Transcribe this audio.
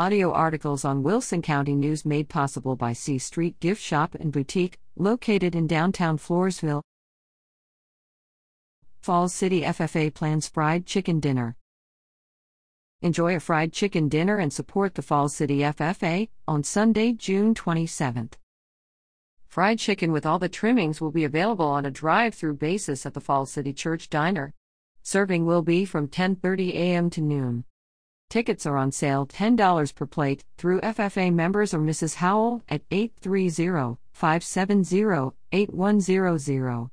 Audio articles on Wilson County News made possible by C Street Gift Shop and Boutique, located in downtown Floresville. Falls City FFA plans fried chicken dinner. Enjoy a fried chicken dinner and support the Falls City FFA on Sunday, June 27th. Fried chicken with all the trimmings will be available on a drive-through basis at the Falls City Church Diner. Serving will be from 10:30 a.m. to noon. Tickets are on sale $10 per plate through FFA members or Mrs. Howell at 830 570 8100.